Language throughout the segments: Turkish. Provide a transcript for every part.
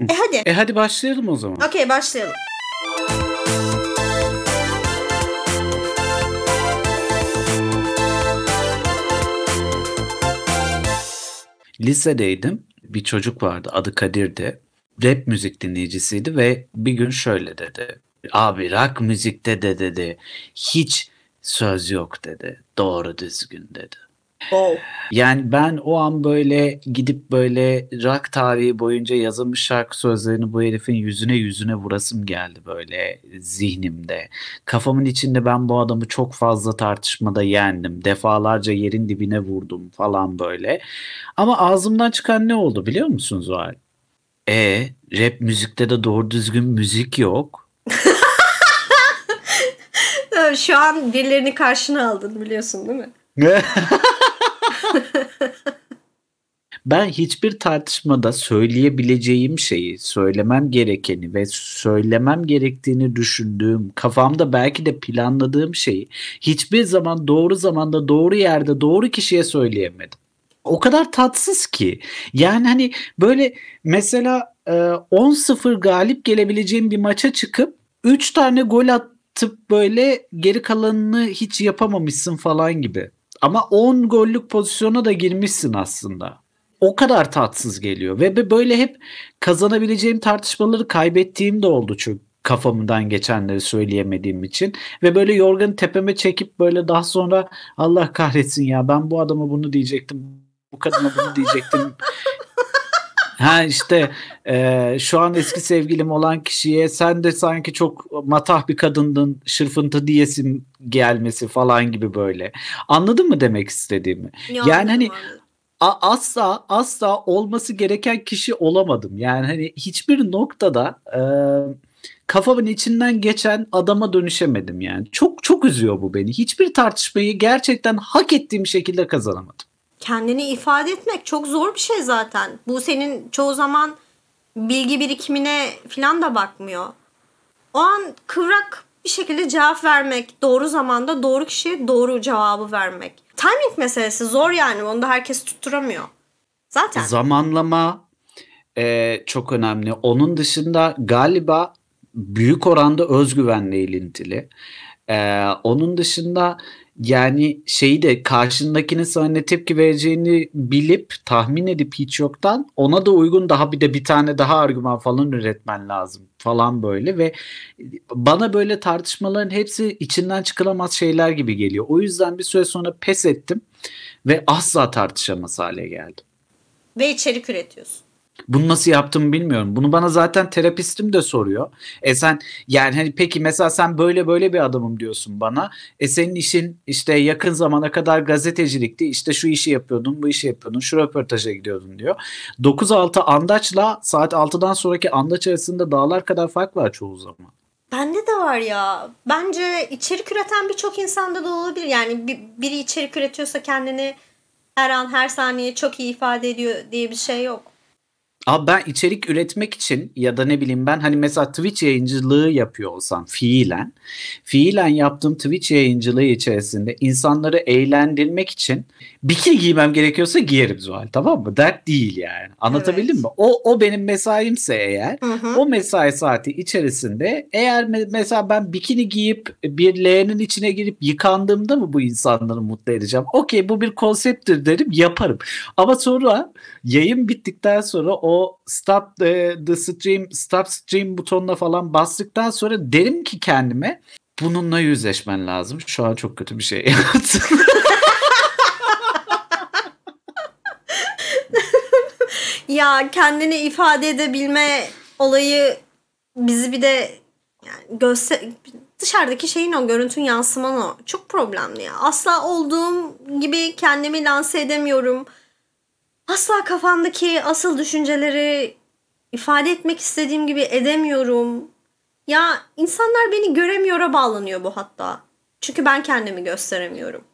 E hadi. E hadi başlayalım o zaman. Okey başlayalım. Lisedeydim. Bir çocuk vardı adı Kadir'di. Rap müzik dinleyicisiydi ve bir gün şöyle dedi. Abi rock müzikte de dedi hiç söz yok dedi. Doğru düzgün dedi. Oh. Yani ben o an böyle gidip böyle rock tarihi boyunca yazılmış şarkı sözlerini bu herifin yüzüne yüzüne vurasım geldi böyle zihnimde. Kafamın içinde ben bu adamı çok fazla tartışmada yendim. Defalarca yerin dibine vurdum falan böyle. Ama ağzımdan çıkan ne oldu biliyor musunuz Zuhal? E rap müzikte de doğru düzgün müzik yok. Şu an birilerini karşına aldın biliyorsun değil mi? ben hiçbir tartışmada söyleyebileceğim şeyi, söylemem gerekeni ve söylemem gerektiğini düşündüğüm, kafamda belki de planladığım şeyi hiçbir zaman doğru zamanda, doğru yerde, doğru kişiye söyleyemedim. O kadar tatsız ki. Yani hani böyle mesela 10-0 galip gelebileceğim bir maça çıkıp 3 tane gol atıp böyle geri kalanını hiç yapamamışsın falan gibi. Ama 10 gollük pozisyona da girmişsin aslında. O kadar tatsız geliyor. Ve böyle hep kazanabileceğim tartışmaları kaybettiğim de oldu çünkü kafamdan geçenleri söyleyemediğim için. Ve böyle yorganı tepeme çekip böyle daha sonra Allah kahretsin ya ben bu adama bunu diyecektim bu kadına bunu diyecektim Ha işte e, şu an eski sevgilim olan kişiye sen de sanki çok matah bir kadındın şırfıntı diyesin gelmesi falan gibi böyle. Anladın mı demek istediğimi? Ya, yani hani a- asla asla olması gereken kişi olamadım. Yani hani hiçbir noktada e, kafamın içinden geçen adama dönüşemedim yani. Çok çok üzüyor bu beni. Hiçbir tartışmayı gerçekten hak ettiğim şekilde kazanamadım. Kendini ifade etmek çok zor bir şey zaten. Bu senin çoğu zaman bilgi birikimine falan da bakmıyor. O an kıvrak bir şekilde cevap vermek, doğru zamanda doğru kişiye doğru cevabı vermek. Timing meselesi zor yani. Onu da herkes tutturamıyor. Zaten. Zamanlama e, çok önemli. Onun dışında galiba büyük oranda özgüvenle ilintili. E, onun dışında yani şeyi de karşındakinin sana ne tepki vereceğini bilip tahmin edip hiç yoktan ona da uygun daha bir de bir tane daha argüman falan üretmen lazım falan böyle ve bana böyle tartışmaların hepsi içinden çıkılamaz şeyler gibi geliyor. O yüzden bir süre sonra pes ettim ve asla tartışamaz hale geldim. Ve içerik üretiyorsun. Bunu nasıl yaptım bilmiyorum. Bunu bana zaten terapistim de soruyor. E sen yani hani peki mesela sen böyle böyle bir adamım diyorsun bana. E senin işin işte yakın zamana kadar gazetecilikti. İşte şu işi yapıyordun, bu işi yapıyordun, şu röportaja gidiyordun diyor. 9-6 andaçla saat 6'dan sonraki andaç arasında dağlar kadar fark var çoğu zaman. Bende de var ya. Bence içerik üreten birçok insanda da olabilir. Yani bir, biri içerik üretiyorsa kendini her an her saniye çok iyi ifade ediyor diye bir şey yok. Abi ben içerik üretmek için ya da ne bileyim ben hani mesela Twitch yayıncılığı yapıyor olsam fiilen fiilen yaptığım Twitch yayıncılığı içerisinde insanları eğlendirmek için bikini giymem gerekiyorsa giyerim Zuhal tamam mı? Dert değil yani. Anlatabildim Evet. mi? O, o benim mesaimse eğer Hı hı. o mesai saati içerisinde eğer me- mesela ben bikini giyip bir leğenin içine girip yıkandığımda mı bu insanları mutlu edeceğim? Okey bu bir konsepttir derim yaparım. Ama sonra yayın bittikten sonra o stop the, the stream stop stream butonuna falan bastıktan sonra derim ki kendime bununla yüzleşmen lazım. Şu an çok kötü bir şey yaptım. Ya kendini ifade edebilme olayı bizi bir de yani göster dışarıdaki şeyin o görüntün yansıman o. Çok problemli ya. Asla olduğum gibi kendimi lanse edemiyorum. Asla kafamdaki asıl düşünceleri ifade etmek istediğim gibi edemiyorum. Ya insanlar beni göremiyora bağlanıyor bu hatta. Çünkü ben kendimi gösteremiyorum.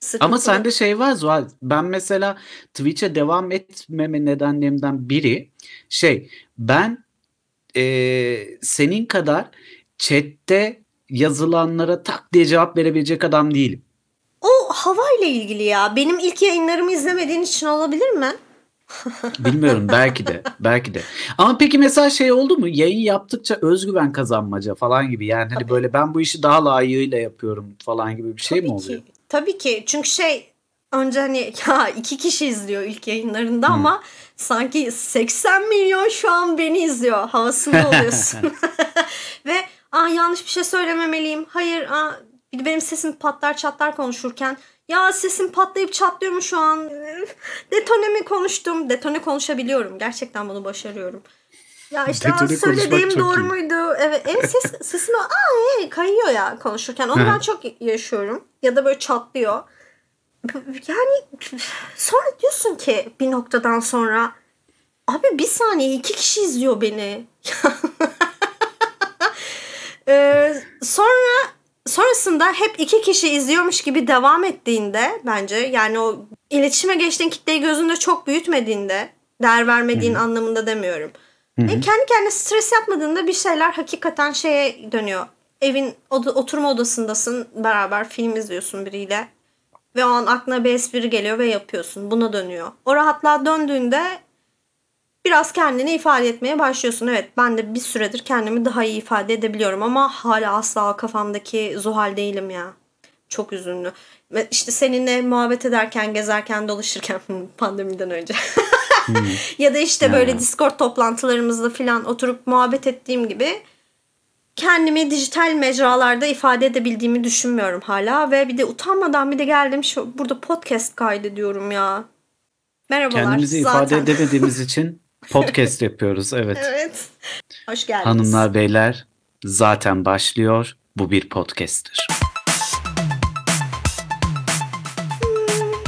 Sıkıntılı. Ama sende şey var Zuhal. Ben mesela Twitch'e devam etmeme nedenlerimden biri şey ben eee, senin kadar chatte yazılanlara tak diye cevap verebilecek adam değilim. O havayla ilgili ya. Benim ilk yayınlarımı izlemediğin için olabilir mi? Bilmiyorum belki de belki de. Ama peki mesela şey oldu mu? Yayın yaptıkça özgüven kazanmaca falan gibi. Yani hani Tabii. böyle ben bu işi daha layığıyla yapıyorum falan gibi bir şey mi Tabii oluyor? Ki, tabii ki. Çünkü şey önce hani ya iki kişi izliyor ilk yayınlarında ama sanki 80 milyon şu an beni izliyor havasında oluyorsun. Ve aa yanlış bir şey söylememeliyim. Hayır aa, bir de benim sesim patlar çatlar konuşurken ya sesim patlayıp çatlıyor mu şu an? Detone mi konuştum? Detone konuşabiliyorum. Gerçekten bunu başarıyorum. Ya işte konuşmak söylediğim doğru iyi. muydu? Evet. En ses sesim aa hey, kayıyor ya konuşurken. Onu ben çok yaşıyorum. Ya da böyle çatlıyor. Yani sonra diyorsun ki bir noktadan sonra abi bir saniye iki kişi izliyor beni. Ee, sonra sonrasında hep iki kişi izliyormuş gibi devam ettiğinde bence yani o iletişime geçtiğin kitleyi gözünde çok büyütmediğinde değer vermediğin anlamında demiyorum. Ve kendi kendine stres yapmadığında bir şeyler hakikaten şeye dönüyor. Evin oda- oturma odasındasın beraber film izliyorsun biriyle. Ve o an aklına bir espri geliyor ve yapıyorsun. Buna dönüyor. O rahatlığa döndüğünde biraz kendini ifade etmeye başlıyorsun. Evet ben de bir süredir kendimi daha iyi ifade edebiliyorum ama hala asla kafamdaki Zuhal değilim ya. Çok üzünlü. İşte seninle muhabbet ederken, gezerken, dolaşırken pandemiden önce. ya da işte böyle. Discord toplantılarımızda falan oturup muhabbet ettiğim gibi kendimi dijital mecralarda ifade edebildiğimi düşünmüyorum hala ve bir de utanmadan bir de geldim şu burada podcast kaydediyorum ya. Merhabalar. Kendimizi zaten. ifade edemediğimiz için podcast yapıyoruz. Evet. Evet. Hoş geldiniz. Hanımlar beyler zaten başlıyor. Bu bir podcast'tir.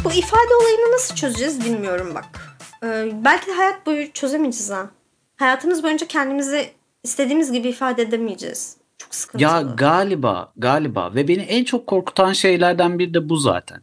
Bu ifade olayını nasıl çözeceğiz bilmiyorum bak. Ee, belki de hayat boyu çözemeyeceğiz ha. Hayatımız boyunca kendimizi istediğimiz gibi ifade edemeyeceğiz. Çok sıkıntılı. Ya galiba galiba ve beni en çok korkutan şeylerden biri de bu zaten.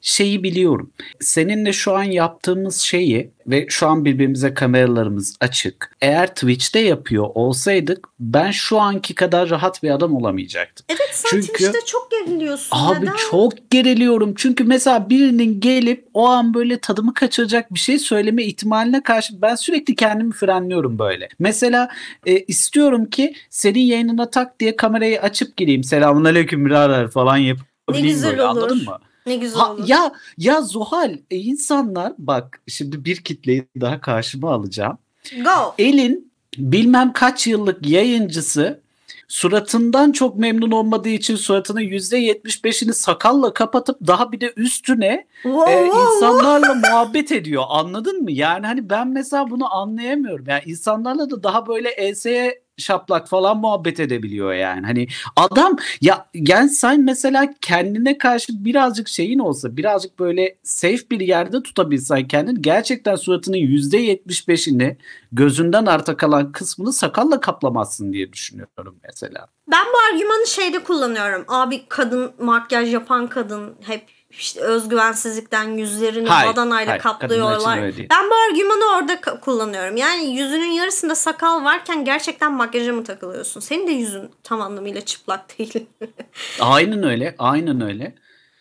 Şeyi biliyorum. Seninle şu an yaptığımız şeyi ve şu an birbirimize kameralarımız açık. Eğer Twitch'te yapıyor olsaydık ben şu anki kadar rahat bir adam olamayacaktım. evet sen Çünkü- Twitch'te çok geriliyorsun. Abi Neden? çok geriliyorum. Çünkü mesela birinin gelip o an böyle tadımı kaçıracak bir şey söyleme ihtimaline karşı ben sürekli kendimi frenliyorum böyle. Mesela e, istiyorum ki senin yayınına tak diye kamerayı açıp gireyim. Selamun aleyküm birader falan yapıp Ne güzel böyle, olur. Anladın mı? Ne güzel Ha, olur. ya ya Zuhal e, insanlar bak şimdi bir kitleyi daha karşıma alacağım. Go. Elin bilmem kaç yıllık yayıncısı suratından çok memnun olmadığı için suratının %75'ini sakalla kapatıp daha bir de üstüne Wow, e, wow, wow. insanlarla muhabbet ediyor. Anladın mı? Yani hani ben mesela bunu anlayamıyorum. Yani insanlarla da daha böyle enseye şaplak falan muhabbet edebiliyor yani. Hani adam ya sen mesela kendine karşı birazcık şeyin olsa birazcık böyle safe bir yerde tutabilsen kendini gerçekten suratının %75'ini gözünden arta kalan kısmını sakalla kaplamazsın diye düşünüyorum mesela. Ben bu argümanı şeyde kullanıyorum. Abi kadın makyaj yapan kadın hep işte özgüvensizlikten yüzlerini Hayır, badanayla hayır. Kaplıyorlar. Ben bu argümanı orada kullanıyorum. Yani yüzünün yarısında sakal varken gerçekten makyaja mı takılıyorsun? Senin de yüzün tam anlamıyla çıplak değil. Aynen öyle. Aynen öyle.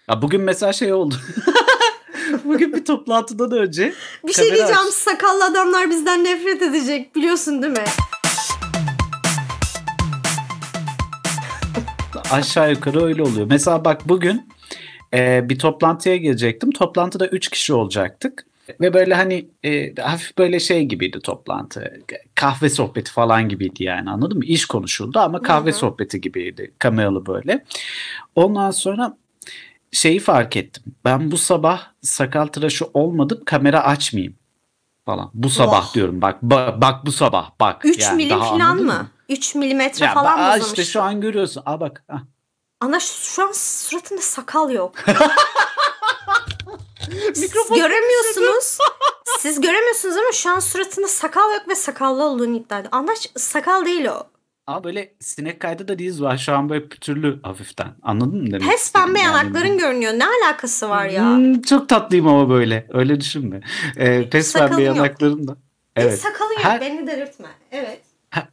Ya bugün mesela şey oldu. bugün bir toplantıdan önce Bir şey diyeceğim aç- sakallı adamlar bizden nefret edecek biliyorsun değil mi? aşağı yukarı öyle oluyor. Mesela bak bugün e, bir toplantıya girecektim. Toplantıda 3 kişi olacaktık. Ve böyle hani e, hafif böyle şey gibiydi toplantı. Kahve sohbeti falan gibiydi yani anladın mı? İş konuşuldu ama kahve Hı hı. sohbeti gibiydi. Kameralı böyle. Ondan sonra şeyi fark ettim. Ben bu sabah sakal tıraşı olmadım kamera açmayayım falan. Bu sabah Oh. diyorum bak ba- bak bu sabah bak. 3 Yani milim daha falan anladın mı? 3 milimetre Ya falan mı işte şu an görüyorsun. Aa bak. ah. Ana şu an suratında sakal yok. Siz göremiyorsunuz. Siz göremiyorsunuz ama şu an suratında sakal yok ve sakallı olduğunu iddia ediyor. Anlaş sakal değil o. Ama böyle sinek kaydı da diz var. Şu an böyle pütürlü hafiften. Anladın mı demek Pes pembe Yani- yanakların görünüyor. Ne alakası var ya? Hmm, çok tatlıyım ama böyle. Öyle düşünme. Ee, pes pembe yok. yanaklarım da. Evet. Evet. Sakalın yok Her- beni delirtme. Evet.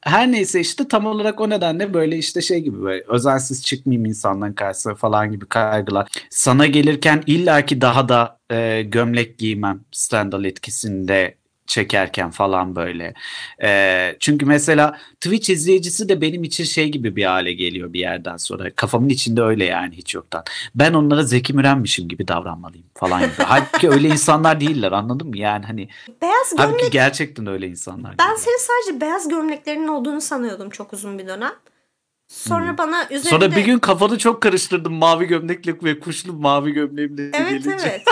Her- neyse işte tam olarak o nedenle böyle işte şey gibi böyle özensiz çıkmayayım insanların karşısına falan gibi kaygılar. Sana gelirken illaki daha da e, gömlek giymem Stendhal etkisinde çekerken falan böyle. Ee, çünkü mesela Twitch izleyicisi de benim için şey gibi bir hale geliyor bir yerden sonra. Kafamın içinde öyle yani hiç yoktan. Ben onlara Zeki Müren'mişim gibi davranmalıyım falan gibi. Halbuki öyle insanlar değiller anladın mı? Yani hani Beyaz gömlek halbuki gerçekten öyle insanlar. ben senin sadece beyaz gömleklerinin olduğunu sanıyordum çok uzun bir dönem. Sonra bana üzerinde Sonra bir gün kafanı çok karıştırdım mavi gömlekle ve kuşlu mavi gömleğimle Evet gelince. evet.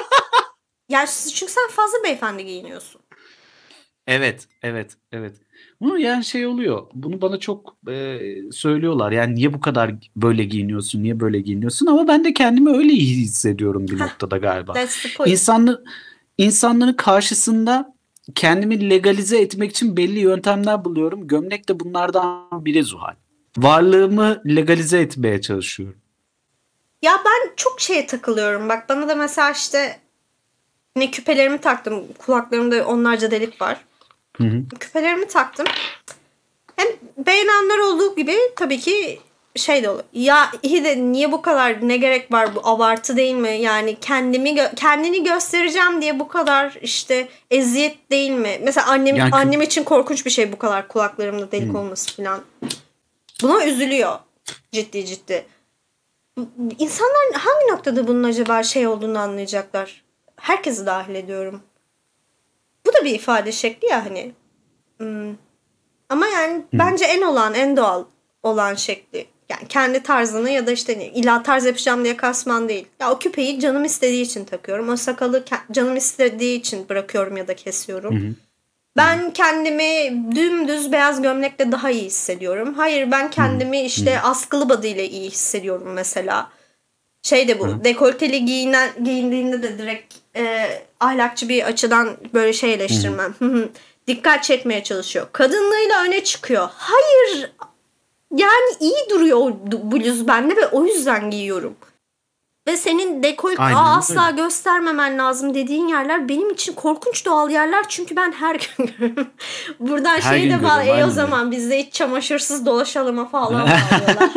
ya çünkü sen fazla beyefendi giyiniyorsun. Evet, evet, evet. Bunu yani şey oluyor. Bunu bana çok e, söylüyorlar. Yani niye bu kadar böyle giyiniyorsun, niye böyle giyiniyorsun? Ama ben de kendimi öyle iyi hissediyorum bir noktada galiba. That's the point. İnsanlı, insanların karşısında kendimi legalize etmek için belli yöntemler buluyorum. Gömlek de bunlardan biri Zuhal. Varlığımı legalize etmeye çalışıyorum. Ya ben çok şeye takılıyorum. Bak bana da mesela işte ne küpelerimi taktım. Kulaklarımda onlarca delik var. Hı hı. Küpelerimi taktım. Hem beğenenler olduğu gibi tabii ki şey de olur. Ya iyi de niye bu kadar ne gerek var bu abartı değil mi? Yani kendimi gö- kendini göstereceğim diye bu kadar işte eziyet değil mi? Mesela annem Yani annem için korkunç bir şey bu kadar kulaklarımda delik olması falan. Buna üzülüyor ciddi ciddi. İnsanlar hangi noktada bunun acaba şey olduğunu anlayacaklar? Herkesi dahil ediyorum. Bu da bir ifade şekli ya hani. Hmm. Ama yani bence en olan, en doğal olan şekli. Yani kendi tarzını ya da işte illa tarz yapacağım diye kasman değil. Ya o küpeyi canım istediği için takıyorum. O sakalı canım istediği için bırakıyorum ya da kesiyorum. Ben kendimi dümdüz beyaz gömlekle daha iyi hissediyorum. Hayır ben kendimi işte askılı ile iyi hissediyorum mesela. Şey de bu dekolteli giyinen, giyindiğinde de direkt e, ahlakçı bir açıdan böyle şey eleştirmem. Hı. Dikkat çekmeye çalışıyor. Kadınlığıyla öne çıkıyor. Hayır yani iyi duruyor o bluz bende ve o yüzden giyiyorum. Ve senin Aynen "Aa, öyle. asla göstermemen lazım dediğin yerler benim için korkunç doğal yerler çünkü ben her gün görüyorum. Buradan Her şey de görüyorum, E o zaman biz de hiç çamaşırsız dolaşalım falan bağlıyorlar.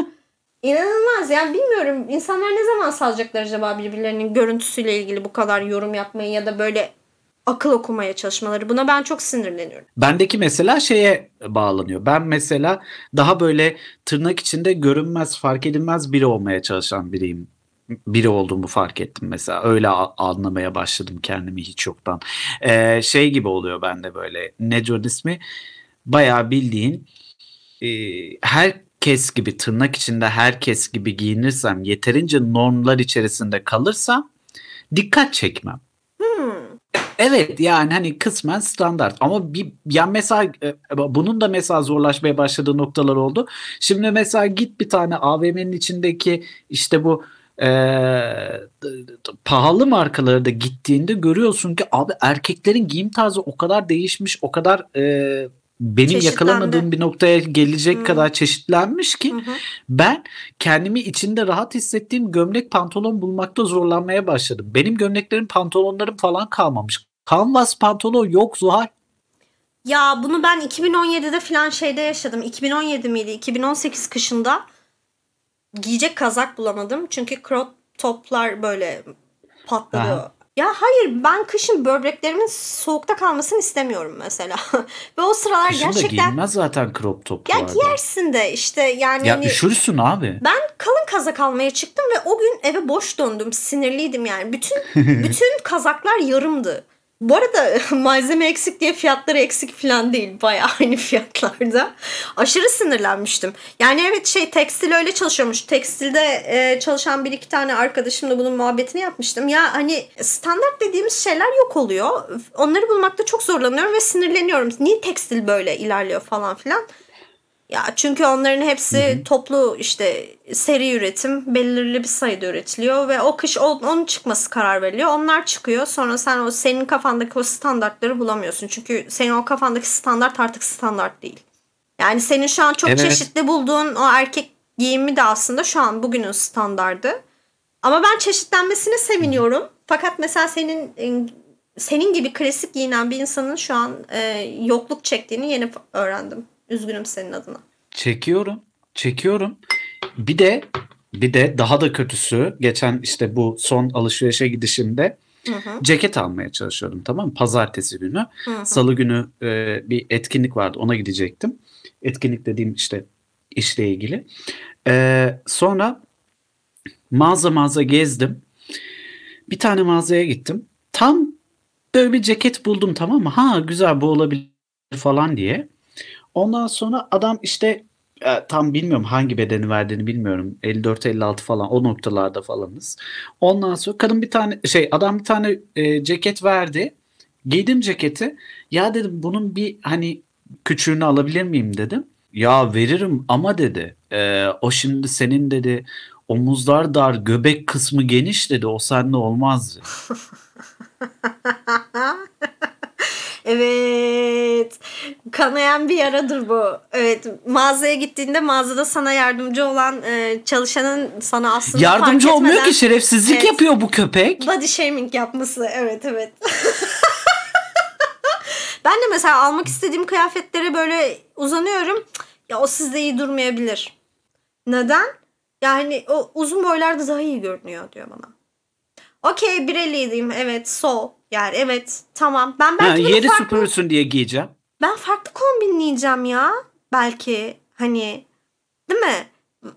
İnanılmaz yani bilmiyorum insanlar ne zaman salacaklar acaba birbirlerinin görüntüsüyle ilgili bu kadar yorum yapmayı ya da böyle akıl okumaya çalışmaları. Buna ben çok sinirleniyorum. Bendeki mesela şeye bağlanıyor. Ben mesela daha böyle tırnak içinde görünmez, fark edilmez biri olmaya çalışan biriyim. Biri olduğumu fark ettim mesela. Öyle anlamaya başladım kendimi hiç yoktan. Ee, şey gibi oluyor bende böyle. Neco'nun ismi bayağı bildiğin e, herkes gibi tırnak içinde herkes gibi giyinirsem yeterince normlar içerisinde kalırsam dikkat çekmem. Evet yani hani kısmen standart ama bir yani mesela e, bunun da mesela zorlaşmaya başladığı noktalar oldu. Şimdi mesela git bir tane AVM'nin içindeki işte bu e, pahalı markaları da gittiğinde görüyorsun ki abi erkeklerin giyim tarzı o kadar değişmiş o kadar e, benim yakalamadığım bir noktaya gelecek Hı. kadar çeşitlenmiş ki hı. ben kendimi içinde rahat hissettiğim gömlek pantolon bulmakta zorlanmaya başladım. Benim gömleklerim pantolonlarım falan kalmamış. Canvas pantolon yok Zuhal. Ya bunu ben 2017'de falan şeyde yaşadım. 2017 miydi? 2018 kışında giyecek kazak bulamadım. Çünkü crop toplar böyle patladı. Aha. Ya hayır ben kışın böbreklerimin soğukta kalmasını istemiyorum mesela. Ve o sıralar Kışın da gerçekten giyilmez zaten crop ya toplarda. giyersin de işte yani Ya hani üşürsün abi. ben kalın kazak almaya çıktım ve o gün eve boş döndüm. Sinirliydim yani. Bütün bütün kazaklar yarımdı. Bu arada malzeme eksik diye fiyatları eksik falan değil. Bayağı aynı fiyatlarda. Aşırı sinirlenmiştim. Yani evet şey tekstil öyle çalışıyormuş. Tekstilde e, çalışan bir iki tane arkadaşımla bunun muhabbetini yapmıştım. Ya hani standart dediğimiz şeyler yok oluyor. Onları bulmakta çok zorlanıyorum ve sinirleniyorum. Niye tekstil böyle ilerliyor falan filan. Ya çünkü onların hepsi toplu işte seri üretim belirli bir sayıda üretiliyor ve o kış onun çıkması karar veriliyor. Onlar çıkıyor. Sonra sen o senin kafandaki o standartları bulamıyorsun. Çünkü senin o kafandaki standart artık standart değil. Yani senin şu an çok Evet. çeşitli bulduğun o erkek giyimi de aslında şu an bugünün standardı. Ama ben çeşitlenmesine seviniyorum. Fakat mesela senin e, senin gibi klasik giyinen bir insanın şu an e, yokluk çektiğini yeni öğrendim. Üzgünüm senin adına. Çekiyorum. Çekiyorum. Bir de bir de daha da kötüsü geçen işte bu son alışverişe gidişimde Hı hı. Ceket almaya çalışıyordum tamam mı? Pazartesi günü. Hı hı. Salı günü e, bir etkinlik vardı ona gidecektim. Etkinlik dediğim işte işle ilgili. E, sonra mağaza mağaza gezdim. Bir tane mağazaya gittim. Tam böyle bir ceket buldum tamam mı? Ha güzel bu olabilir falan diye. Ondan sonra adam işte e, tam bilmiyorum hangi bedeni verdiğini bilmiyorum. 54-56 falan o noktalarda falanız. Ondan sonra kadın bir tane şey adam bir tane e, ceket verdi. Giydim ceketi. Ya dedim bunun bir hani küçüğünü alabilir miyim dedim. Ya veririm ama dedi. "e, o şimdi senin dedi omuzlar dar göbek kısmı geniş dedi. O sende olmaz. dedi." evet. Kanayan bir yaradır bu. Evet. Mağazaya gittiğinde mağazada sana yardımcı olan e, çalışanın sana aslında Yardımcı fark olmuyor etmeden ki şerefsizlik Evet. yapıyor bu köpek. body shaming yapması. Evet evet. ben de mesela almak istediğim kıyafetlere böyle uzanıyorum. Ya o sizde iyi durmayabilir. Neden? Yani o uzun boylarda daha iyi görünüyor diyor bana. Okey 1.50'ydim evet so yani evet tamam ben Ha, belki bunu yeri farklı, süpürürsün diye giyeceğim. ben farklı kombinleyeceğim ya belki hani değil mi?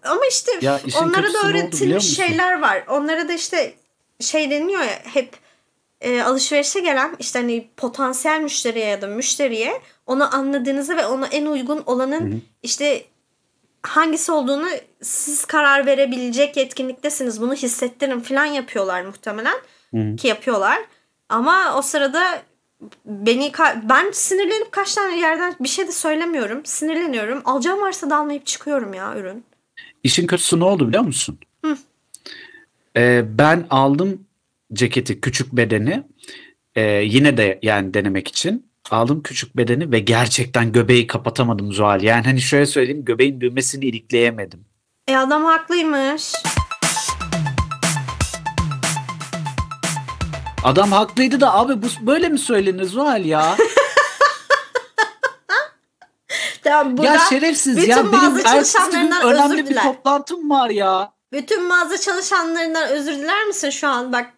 Ama işte Ya onlara da öğretilmiş şeyler var. Onlara da işte şey deniyor ya hep e, alışverişe gelen işte hani potansiyel müşteriye ya da müşteriye onu anladığınızı ve ona en uygun olanın işte hangisi olduğunu siz karar verebilecek yetkinliktesiniz. Bunu hissettirin falan yapıyorlar muhtemelen Hı. ki yapıyorlar. Ama o sırada beni ka- ben sinirlenip kaç tane yerden bir şey de söylemiyorum. Sinirleniyorum. Alacağım varsa da almayıp çıkıyorum ya ürün. İşin kötüsü ne oldu biliyor musun? Ee, ben aldım ceketi küçük bedeni Ee, yine de yani denemek için aldım küçük bedeni ve gerçekten göbeği kapatamadım Zuhal. Yani hani şöyle söyleyeyim göbeğin düğmesini ilikleyemedim. E adam haklıymış. Adam haklıydı da abi bu böyle mi söylenir Zuhal ya? Tamam, ya şerefsiz bütün ya benim ertesi gün önemli bir diler. toplantım var ya. Bütün mağaza çalışanlarından özür diler misin şu an? Bak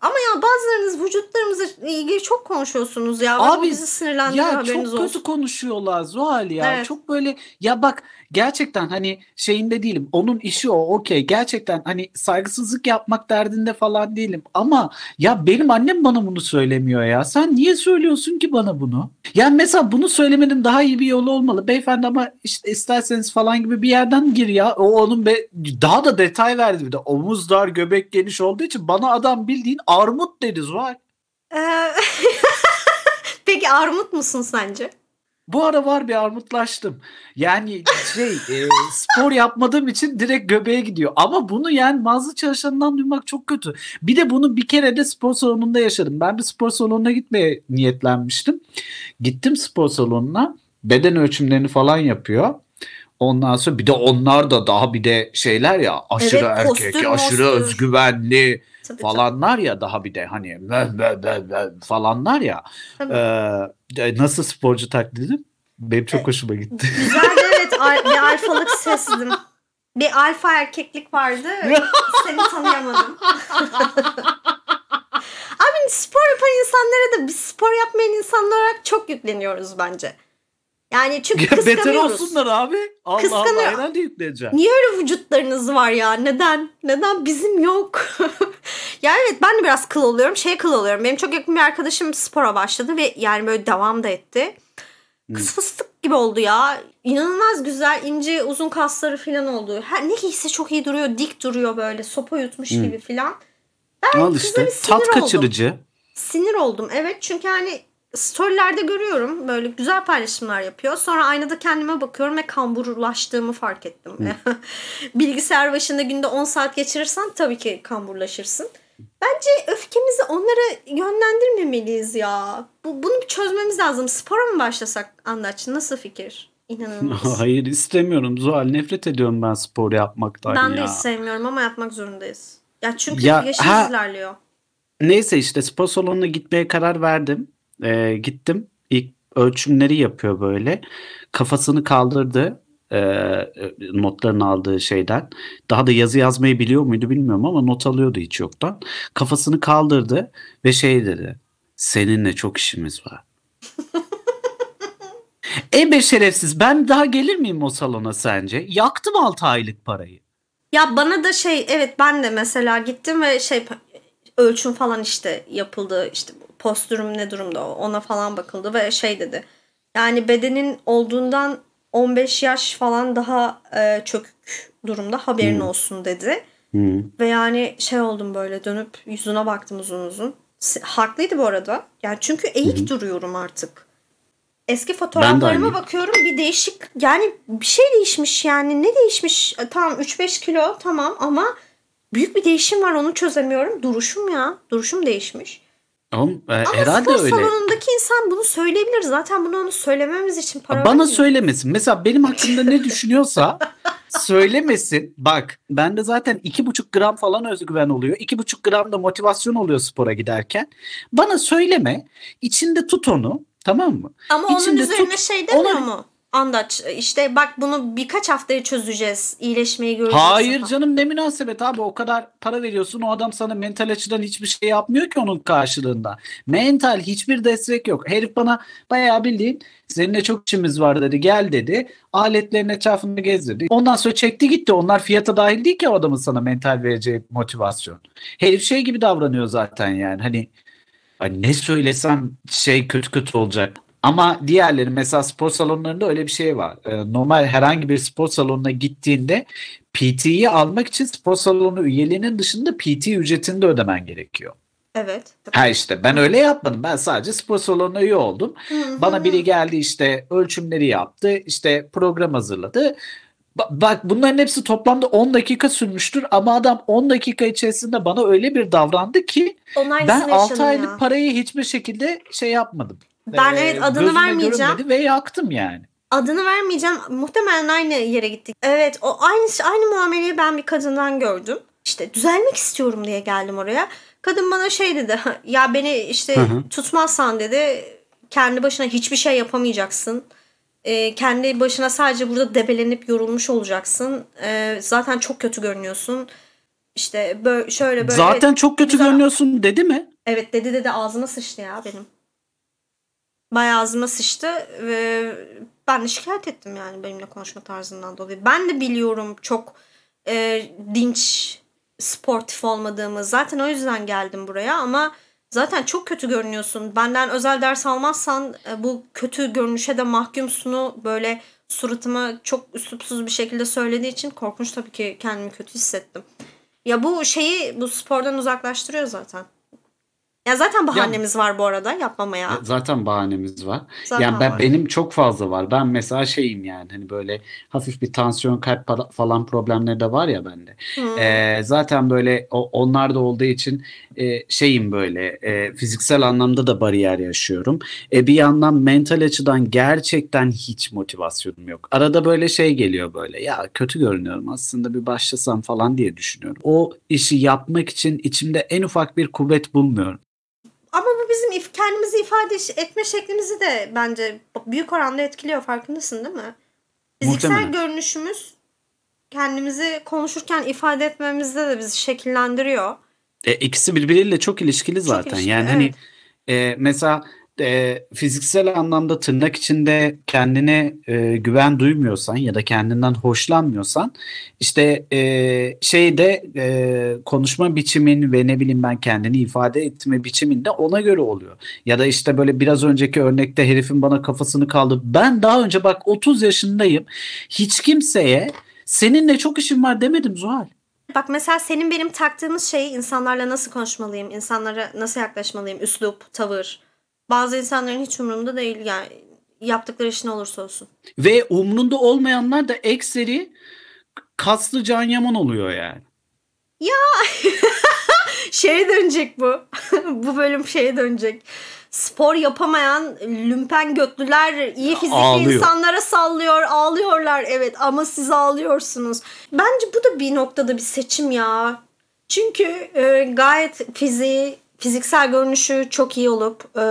ama ya bazılarınız vücutlarımızla ilgili çok konuşuyorsunuz ya. Abi bizi sinirlendiriyor ya haberiniz çok olsun. kötü konuşuyorlar Zuhal ya. Evet. Çok böyle ya bak gerçekten hani şeyinde değilim. Onun işi o okey. Gerçekten hani saygısızlık yapmak derdinde falan değilim. Ama ya benim annem bana bunu söylemiyor ya. Sen niye söylüyorsun ki bana bunu? Yani mesela bunu söylemenin daha iyi bir yolu olmalı. Beyefendi ama işte isterseniz falan gibi bir yerden gir ya. O onun be, daha da detay verdi bir de. Omuz dar göbek geniş olduğu için bana adam bildiğin armut dedi Zuhal. Ee, Peki armut musun sence? Bu ara var bir armutlaştım. Yani şey e, spor yapmadığım için direkt göbeğe gidiyor. Ama bunu yani mağaza çalışanından duymak çok kötü. Bir de bunu bir kere de spor salonunda yaşadım. Ben bir spor salonuna gitmeye niyetlenmiştim. Gittim spor salonuna. Beden ölçümlerini falan yapıyor. Ondan sonra bir de onlar da daha bir de şeyler ya aşırı Evet, erkek, kostüm, aşırı mostüm. özgüvenli Tabii, falanlar ya daha bir de hani falanlar ya. tabii. Ee, nasıl sporcu taklidim? Benim E, çok hoşuma gitti. Güzeldi evet. Bir alfalık sesdim. Bir alfa erkeklik vardı. Seni tanıyamadım. Abi spor yapan insanlara da biz spor yapmayan insanlar olarak çok yükleniyoruz bence. Yani çünkü Ya beter kıskanıyoruz. olsunlar abi. Allah Allah Kıskanıyor. herhalde yükleneceğim. Niye öyle vücutlarınız var ya? Neden? Neden bizim yok? ya evet ben de biraz kıl oluyorum. Şey kıl oluyorum. Benim çok yakın bir arkadaşım spora başladı ve yani böyle devam da etti. Kız fıstık gibi oldu ya. İnanılmaz güzel ince uzun kasları falan oldu. Her, ne giyse çok iyi duruyor. Dik duruyor böyle. Sopa yutmuş gibi falan. Al kıza işte tat oldum. kaçırıcı. Sinir oldum. Evet çünkü hani storylerde görüyorum. Böyle güzel paylaşımlar yapıyor. Sonra aynada kendime bakıyorum ve kamburlaştığımı fark ettim. Bilgisayar başında günde 10 saat geçirirsen tabii ki kamburlaşırsın. Bence öfkemizi onlara yönlendirmemeliyiz ya. Bu, bunu çözmemiz lazım. Spora mı başlasak Andaç? Nasıl fikir? İnanılmaz. Hayır istemiyorum Zuhal. Nefret ediyorum ben spor yapmaktan ben de ya. hiç sevmiyorum ama yapmak zorundayız. Ya çünkü Ya, yaşımız ha- ilerliyor. Neyse işte spor salonuna gitmeye karar verdim. Ee, gittim. İlk ölçümleri yapıyor böyle. Kafasını kaldırdı. e, notlarını aldığı şeyden. Daha da yazı yazmayı biliyor muydu bilmiyorum ama not alıyordu hiç yoktan. Kafasını kaldırdı ve şey dedi. Seninle çok işimiz var. e be şerefsiz ben daha gelir miyim o salona sence? Yaktım 6 aylık parayı. Ya bana da şey evet ben de mesela gittim ve şey ölçüm falan işte yapıldı işte postürüm ne durumda ona falan bakıldı ve şey dedi. Yani bedenin olduğundan 15 yaş falan daha e, çökük durumda haberin hmm. olsun dedi. Hmm. Ve yani şey oldum böyle dönüp yüzüne baktım uzun uzun. Haklıydı bu arada. Yani çünkü eğik hmm. duruyorum artık. Eski fotoğraflarıma bakıyorum bir değişik yani bir şey değişmiş yani ne değişmiş e, tamam 3-5 kilo tamam ama büyük bir değişim var onu çözemiyorum duruşum ya duruşum değişmiş. Ama, e, Ama herhalde spor öyle. salonundaki insan bunu söyleyebilir. Zaten bunu onu söylememiz için para Bana vermiyor. söylemesin. Mesela benim hakkında ne düşünüyorsa söylemesin. Bak bende zaten iki buçuk gram falan özgüven oluyor. iki buçuk gram da motivasyon oluyor spora giderken. Bana söyleme. İçinde tut onu. Tamam mı? Ama İçinde onun üzerine tut, şey demiyor ona... mu? Andaç işte bak bunu birkaç haftaya çözeceğiz. İyileşmeyi göreceğiz. Hayır canım ne münasebet abi o kadar para veriyorsun o adam sana mental açıdan hiçbir şey yapmıyor ki onun karşılığında. Mental hiçbir destek yok. Herif bana bayağı bildiğin seninle çok işimiz var dedi gel dedi. Aletlerin etrafında gezdirdi. Ondan sonra çekti gitti. Onlar fiyata dahil değil ki o adamın sana mental vereceği motivasyon. Herif şey gibi davranıyor zaten yani hani ne söylesem şey kötü kötü olacak. Ama diğerleri mesela spor salonlarında öyle bir şey var. Ee, normal herhangi bir spor salonuna gittiğinde PT'yi almak için spor salonu üyeliğinin dışında PT ücretini de ödemen gerekiyor. Evet. Ha işte ben öyle yapmadım. Ben sadece spor salonuna üye oldum. Bana biri geldi işte ölçümleri yaptı. işte program hazırladı. Bak bunların hepsi toplamda 10 dakika sürmüştür ama adam 10 dakika içerisinde bana öyle bir davrandı ki ben 6 aylık ya. parayı hiçbir şekilde şey yapmadım. Ben ee, evet adını vermeyeceğim. Ve yaktım yani. Adını vermeyeceğim. Muhtemelen aynı yere gittik. Evet o aynı aynı muameleyi ben bir kadından gördüm. İşte düzelmek istiyorum diye geldim oraya. Kadın bana şey dedi. Ya beni işte hı hı. tutmazsan dedi kendi başına hiçbir şey yapamayacaksın. E, kendi başına sadece burada debelenip yorulmuş olacaksın. E, zaten çok kötü görünüyorsun. İşte böyle şöyle böyle. Zaten çok kötü güzel... görünüyorsun dedi mi? Evet dedi dedi ağzıma sıçtı ya benim bayağı ağzıma sıçtı ve ben de şikayet ettim yani benimle konuşma tarzından dolayı. Ben de biliyorum çok e, dinç, sportif olmadığımı. Zaten o yüzden geldim buraya ama zaten çok kötü görünüyorsun. Benden özel ders almazsan e, bu kötü görünüşe de mahkumsunu böyle suratıma çok üslupsuz bir şekilde söylediği için korkunç tabii ki kendimi kötü hissettim. Ya bu şeyi bu spordan uzaklaştırıyor zaten. Ya zaten bahanemiz ya, var bu arada yapmamaya. Zaten bahanemiz var. Zaten yani ben var. benim çok fazla var. Ben mesela şeyim yani hani böyle hafif bir tansiyon kalp falan problemleri de var ya bende. Hmm. Ee, zaten böyle o, onlar da olduğu için e, şeyim böyle e, fiziksel anlamda da bariyer yaşıyorum. E, bir yandan mental açıdan gerçekten hiç motivasyonum yok. Arada böyle şey geliyor böyle ya kötü görünüyorum aslında bir başlasam falan diye düşünüyorum. O işi yapmak için içimde en ufak bir kuvvet bulmuyorum. Bizim if kendimizi ifade etme şeklimizi de bence büyük oranda etkiliyor. Farkındasın değil mi? Fiziksel Muhtemelen. görünüşümüz kendimizi konuşurken ifade etmemizde de bizi şekillendiriyor. E, ikisi birbiriyle çok ilişkili zaten. Çok ilişkili, yani hani, evet. hani e, mesela e, fiziksel anlamda tırnak içinde kendine e, güven duymuyorsan ya da kendinden hoşlanmıyorsan işte e, şeyde e, konuşma biçimin ve ne bileyim ben kendini ifade etme biçimin de ona göre oluyor. Ya da işte böyle biraz önceki örnekte herifin bana kafasını kaldı. Ben daha önce bak 30 yaşındayım. Hiç kimseye seninle çok işim var demedim Zuhal. Bak mesela senin benim taktığımız şey insanlarla nasıl konuşmalıyım, insanlara nasıl yaklaşmalıyım, üslup, tavır bazı insanların hiç umurunda değil yani yaptıkları iş ne olursa olsun. Ve umrunda olmayanlar da ekseri kaslı Can Yaman oluyor yani. Ya şeye dönecek bu. bu bölüm şeye dönecek. Spor yapamayan lümpen götlüler iyi fizikli Ağlıyor. insanlara sallıyor, ağlıyorlar evet ama siz ağlıyorsunuz. Bence bu da bir noktada bir seçim ya. Çünkü e, gayet fiziği fiziksel görünüşü çok iyi olup e,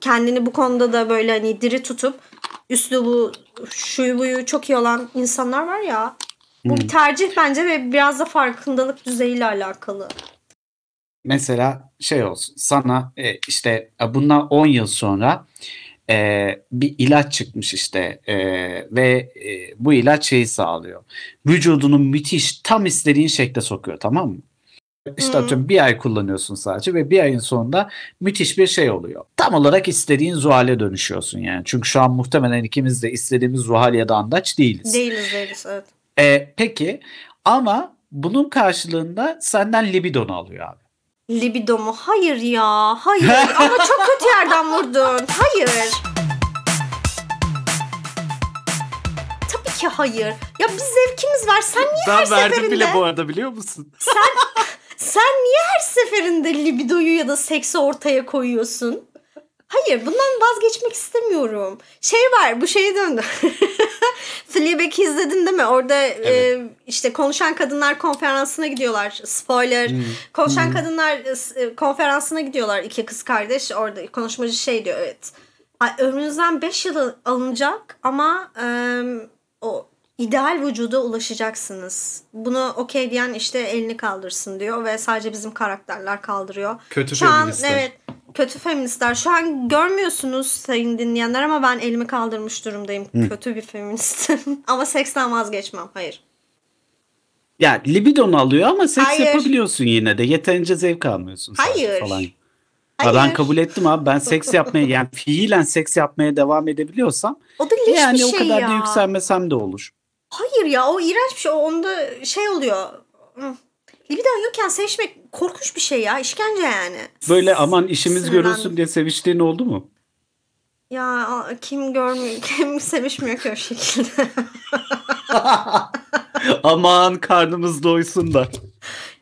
kendini bu konuda da böyle hani diri tutup üslubu şuyu buyu çok iyi olan insanlar var ya. Bu bir tercih bence ve biraz da farkındalık düzeyiyle alakalı. Mesela şey olsun sana e, işte e, bundan 10 yıl sonra e, bir ilaç çıkmış işte e, ve e, bu ilaç şeyi sağlıyor. Vücudunu müthiş tam istediğin şekle sokuyor tamam mı? İşte Hı. atıyorum bir ay kullanıyorsun sadece ve bir ayın sonunda müthiş bir şey oluyor. Tam olarak istediğin ruh hale dönüşüyorsun yani. Çünkü şu an muhtemelen ikimiz de istediğimiz ruh hal ya da andaç değiliz. Değiliz değiliz evet. E, peki ama bunun karşılığında senden libidonu alıyor abi. Libido mu? Hayır ya. Hayır. Ama çok kötü yerden vurdun. Hayır. Tabii ki hayır. Ya biz zevkimiz var. Sen niye her seferinde... arada biliyor musun? Sen niye her seferinde libidoyu ya da seksi ortaya koyuyorsun? Hayır bundan vazgeçmek istemiyorum. Şey var bu şeye döndü. Fleabag'i izledin değil mi? Orada Evet. e, işte konuşan kadınlar konferansına gidiyorlar. Spoiler. Hmm. Konuşan kadınlar e, e, konferansına gidiyorlar. iki kız kardeş. Orada konuşmacı şey diyor evet. Ömrünüzden 5 yıl alınacak ama e, o ideal vücuda ulaşacaksınız. Bunu okey diyen işte elini kaldırsın diyor ve sadece bizim karakterler kaldırıyor. Kötü Şu an feministler. evet kötü feministler. Şu an görmüyorsunuz sayın dinleyenler ama ben elimi kaldırmış durumdayım. Kötü bir feministim. ama seksten vazgeçmem. Hayır. Ya libidonu alıyor ama seks Hayır. yapabiliyorsun yine de. Yeterince zevk almıyorsun. Hayır. Falan. Hayır. Ha, ben kabul ettim abi. Ben seks yapmaya yani fiilen seks yapmaya devam edebiliyorsam O da yani bir o şey kadar ya. da yükselmesem de olur. Hayır ya o iğrenç bir şey. Onda şey oluyor. Hı. Libidon yokken sevişmek korkunç bir şey ya. İşkence yani. Böyle aman işimiz Sinirlendim. görülsün diye seviştiğin oldu mu? Ya kim görmüyor, kim sevişmiyor ki o şekilde. aman karnımız doysun da.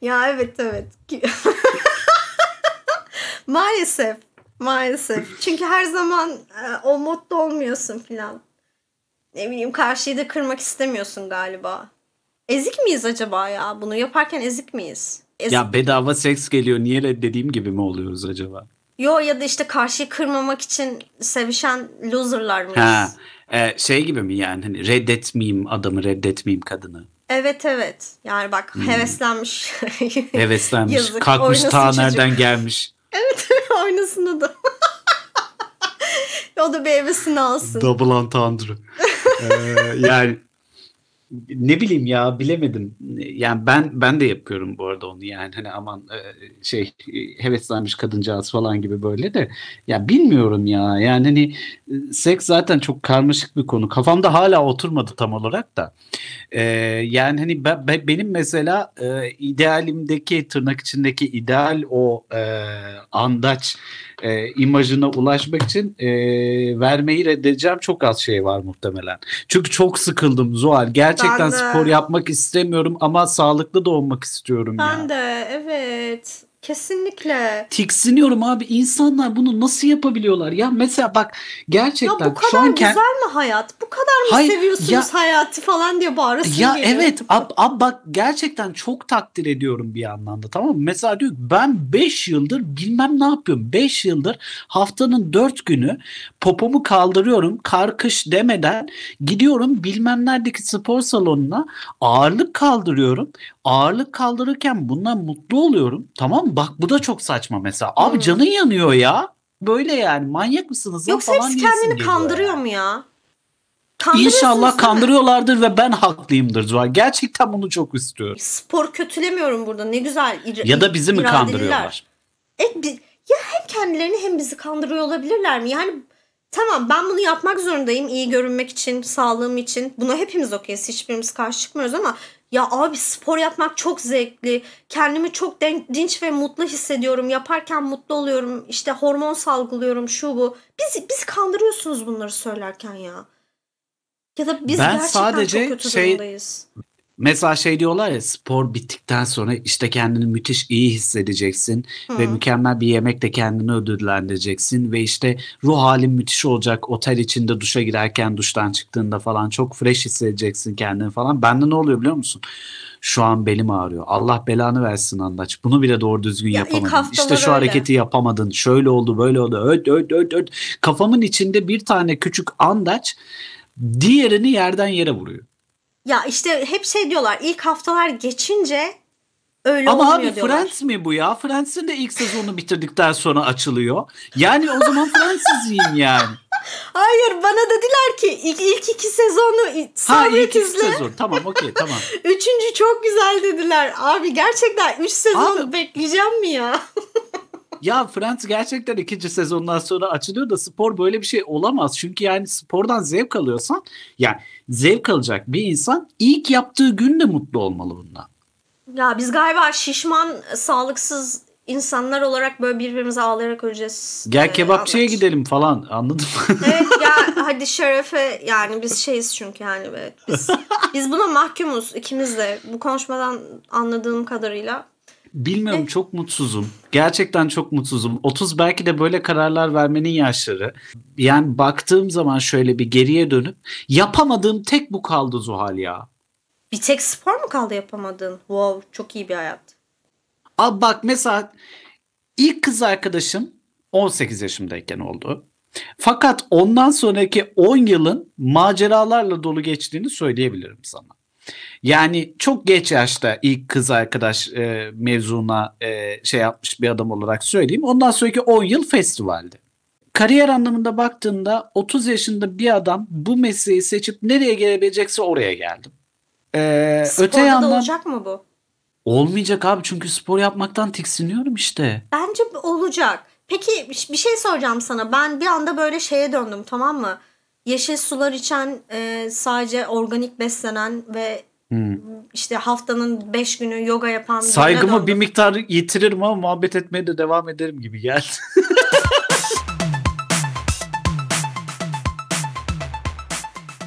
ya evet evet. maalesef. Maalesef. Çünkü her zaman e, o modda olmuyorsun filan. Ne bileyim karşıyı da kırmak istemiyorsun galiba. Ezik miyiz acaba ya? Bunu yaparken ezik miyiz? Ezik. Ya bedava seks geliyor niye reddediğim gibi mi oluyoruz acaba? Yo ya da işte karşıyı kırmamak için sevişen loserlar mıyız? Ha, e, şey gibi mi yani hani reddetmeyeyim adamı reddetmeyeyim kadını. Evet evet. Yani bak Hmm. heveslenmiş. Heveslenmiş. Yazık, kalkmış ta çocuk. nereden gelmiş. evet oynasın o da. o da bir hevesini alsın. Double entendre. Ee, yani ne bileyim ya bilemedim. Yani ben ben de yapıyorum bu arada onu yani hani aman e, şey e, heveslenmiş kadıncağız falan gibi böyle de ya bilmiyorum ya yani hani e, seks zaten çok karmaşık bir konu. Kafamda hala oturmadı tam olarak da. Ee, yani hani ben, ben- benim mesela idealimdeki tırnak içindeki ideal o e, andaç e, imajına ulaşmak için e, vermeyi reddedeceğim çok az şey var muhtemelen. Çünkü çok sıkıldım Zuhal. Gerçekten Ben de. spor yapmak istemiyorum ama sağlıklı da olmak istiyorum ya. Ben de evet. Kesinlikle. Tiksiniyorum abi. İnsanlar bunu nasıl yapabiliyorlar? Ya mesela bak Ya gerçekten bu şu kadar an kend- güzel mi hayat? Bu kadar mı Hayır, seviyorsunuz ya- hayatı falan diye bağırasın Ya geliyor. evet ab, ab bak gerçekten çok takdir ediyorum bir yandan da tamam mı? Mesela diyor ben 5 yıldır bilmem ne yapıyorum. 5 yıldır haftanın 4 günü popomu kaldırıyorum kar kış demeden gidiyorum bilmem neredeki spor salonuna ağırlık kaldırıyorum. Ağırlık kaldırırken bundan mutlu oluyorum. Tamam? Bak bu da çok saçma mesela. Abi Hmm. canın yanıyor ya. Böyle yani manyak mısınız Yoksa falan hepsi kendini kandırıyor ya. mu ya? İnşallah kandırıyorlardır ve ben haklıyımdır Zuhal. Gerçekten bunu çok istiyorum. Spor kötülemiyorum burada. Ne güzel. ir- Ya da bizi mi kandırıyorlar? Bi- ya hem kendilerini hem bizi kandırıyor olabilirler mi? Yani tamam ben bunu yapmak zorundayım iyi görünmek için, sağlığım için. Buna hepimiz okeyiz. Hiçbirimiz karşı çıkmıyoruz ama ya abi spor yapmak çok zevkli. Kendimi çok dinç ve mutlu hissediyorum. Yaparken mutlu oluyorum. İşte hormon salgılıyorum şu bu. Bizi, bizi kandırıyorsunuz bunları söylerken ya. Ya da biz Ben gerçekten sadece çok kötü şey- durumdayız. Mesela şey diyorlar ya spor bittikten sonra işte kendini müthiş iyi hissedeceksin ve mükemmel bir yemekle kendini ödüllendireceksin ve işte ruh halin müthiş olacak otel içinde duşa girerken duştan çıktığında falan çok fresh hissedeceksin kendini falan. Bende ne oluyor biliyor musun? Şu an belim ağrıyor. Allah belanı versin andaç. Bunu bile doğru düzgün Ya yapamadın. İşte şu öyle. hareketi yapamadın. Şöyle oldu böyle oldu. Öt öt öt öt. Kafamın içinde bir tane küçük andaç diğerini yerden yere vuruyor. Ya işte hep şey diyorlar ilk haftalar geçince öyle Ama olmuyor abi diyorlar. Friends mi bu ya? Friends'in de ilk sezonu bitirdikten sonra açılıyor. Yani o zaman izleyeyim yani. Hayır bana dediler ki ilk, ilk iki sezonu Ha sabret ilk iki sezon. Tamam okey tamam. Üçüncü çok güzel dediler. Abi gerçekten üç sezon Abi- bekleyeceğim mi ya? Ya Friends gerçekten ikinci sezondan sonra açılıyor da spor böyle bir şey olamaz. Çünkü yani spordan zevk alıyorsan yani zevk alacak bir insan ilk yaptığı gün de mutlu olmalı bundan. Ya biz galiba şişman, sağlıksız insanlar olarak böyle birbirimize ağlayarak öleceğiz. Gel Ee, kebapçıya anlaş. gidelim falan anladın mı? Evet ya hadi şerefe yani biz şeyiz çünkü yani evet. Biz, biz buna mahkumuz ikimiz de. Bu konuşmadan anladığım kadarıyla. Bilmiyorum çok mutsuzum. Gerçekten çok mutsuzum. 30 belki de böyle kararlar vermenin yaşları. Yani baktığım zaman şöyle bir geriye dönüp yapamadığım tek bu kaldı Zuhal ya. Bir tek spor mu kaldı yapamadın? Wow çok iyi bir hayat. Abi bak mesela ilk kız arkadaşım 18 yaşımdayken oldu. Fakat ondan sonraki 10 yılın maceralarla dolu geçtiğini söyleyebilirim sana. Yani çok geç yaşta ilk kız arkadaş e, mevzuna e, şey yapmış bir adam olarak söyleyeyim. Ondan sonraki 10 yıl festivaldi. Kariyer anlamında baktığında 30 yaşında bir adam bu mesleği seçip nereye gelebilecekse oraya geldim. Ee, Sporda öte da yandan olacak mı bu? olmayacak abi çünkü spor yapmaktan tiksiniyorum işte. Bence olacak. Peki bir şey soracağım sana. Ben bir anda böyle şeye döndüm tamam mı? Yeşil sular içen, e, sadece organik beslenen ve işte haftanın 5 günü yoga yapan Saygımı bir miktar yitiririm ama muhabbet etmeye de devam ederim gibi geldi.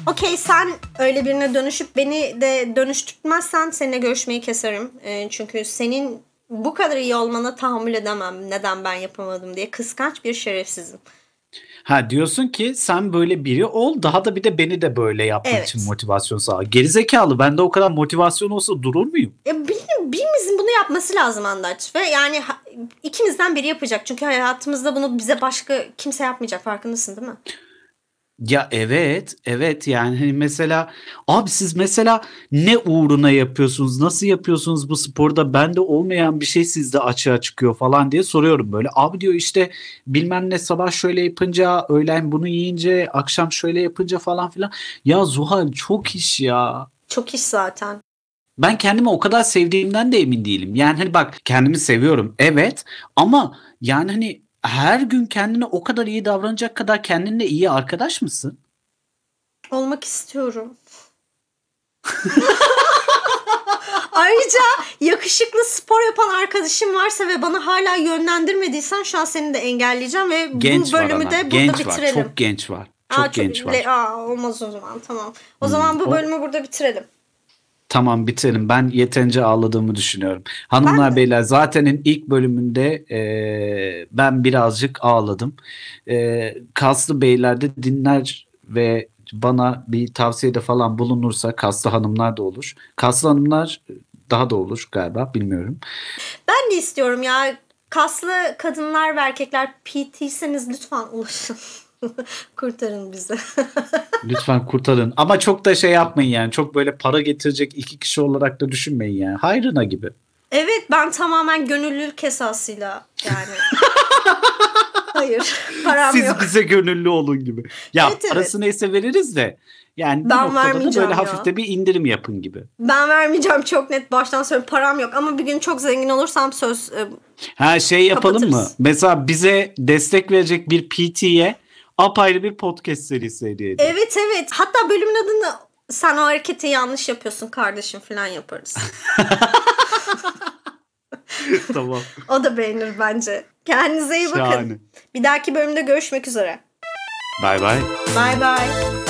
Okey sen öyle birine dönüşüp beni de dönüştürtmezsen seninle görüşmeyi keserim. E, çünkü senin bu kadar iyi olmana tahammül edemem. Neden ben yapamadım diye. Kıskanç bir şerefsizim. Ha diyorsun ki sen böyle biri ol daha da bir de beni de böyle yapmak Evet. için motivasyon sağla. Gerizekalı bende o kadar motivasyon olsa durur muyum? Ya birim, birimizin bunu yapması lazım Andaç. Ve yani ikimizden biri yapacak. Çünkü hayatımızda bunu bize başka kimse yapmayacak. Farkındasın değil mi? Ya evet, evet yani hani mesela abi siz mesela ne uğruna yapıyorsunuz, nasıl yapıyorsunuz bu sporda bende olmayan bir şey sizde açığa çıkıyor falan diye soruyorum böyle. Abi diyor işte bilmem ne sabah şöyle yapınca, öğlen bunu yiyince, akşam şöyle yapınca falan filan. Ya Zuhal çok iş ya. Çok iş zaten. Ben kendimi o kadar sevdiğimden de emin değilim. Yani hani bak kendimi seviyorum evet ama yani hani her gün kendine o kadar iyi davranacak kadar kendinle iyi arkadaş mısın? Olmak istiyorum. Ayrıca yakışıklı spor yapan arkadaşım varsa ve bana hala yönlendirmediysen şu an seni de engelleyeceğim ve Genç bu bölümü de burada genç bitirelim. var. Çok genç var. Çok Aa, genç var. le- Aa, olmaz o zaman tamam. O zaman bu o- bölümü burada bitirelim. Tamam bitirelim. Ben yeterince ağladığımı düşünüyorum. Hanımlar beyler zatenin ilk bölümünde e, ben birazcık ağladım. E, kaslı beyler de dinler ve bana bir tavsiyede falan bulunursa kaslı hanımlar da olur. Kaslı hanımlar daha da olur galiba bilmiyorum. Ben de istiyorum ya. Kaslı kadınlar ve erkekler PT'seniz lütfen ulaşın. Kurtarın bizi. Lütfen kurtarın. Ama çok da şey yapmayın yani. Çok böyle para getirecek iki kişi olarak da düşünmeyin yani. Hayrına gibi. evet ben tamamen gönüllülük esasıyla yani. Hayır param Siz yok. bize gönüllü olun gibi. Ya Evet, evet. parası neyse veririz de. Yani bir Ben noktada da vermeyeceğim böyle ya. hafif de bir indirim yapın gibi. Ben vermeyeceğim çok net baştan söyleyeyim param yok ama bir gün çok zengin olursam söz e, Ha şey yapalım mı? Mesela bize destek verecek bir PT'ye apayrı bir podcast serisi hediye edelim. Evet evet hatta bölümün adını sen o hareketi yanlış yapıyorsun kardeşim falan yaparız. tamam. o da beğenir bence. Kendinize iyi bakın. Şahane. Bir dahaki bölümde görüşmek üzere. Bay bay. Bye bye.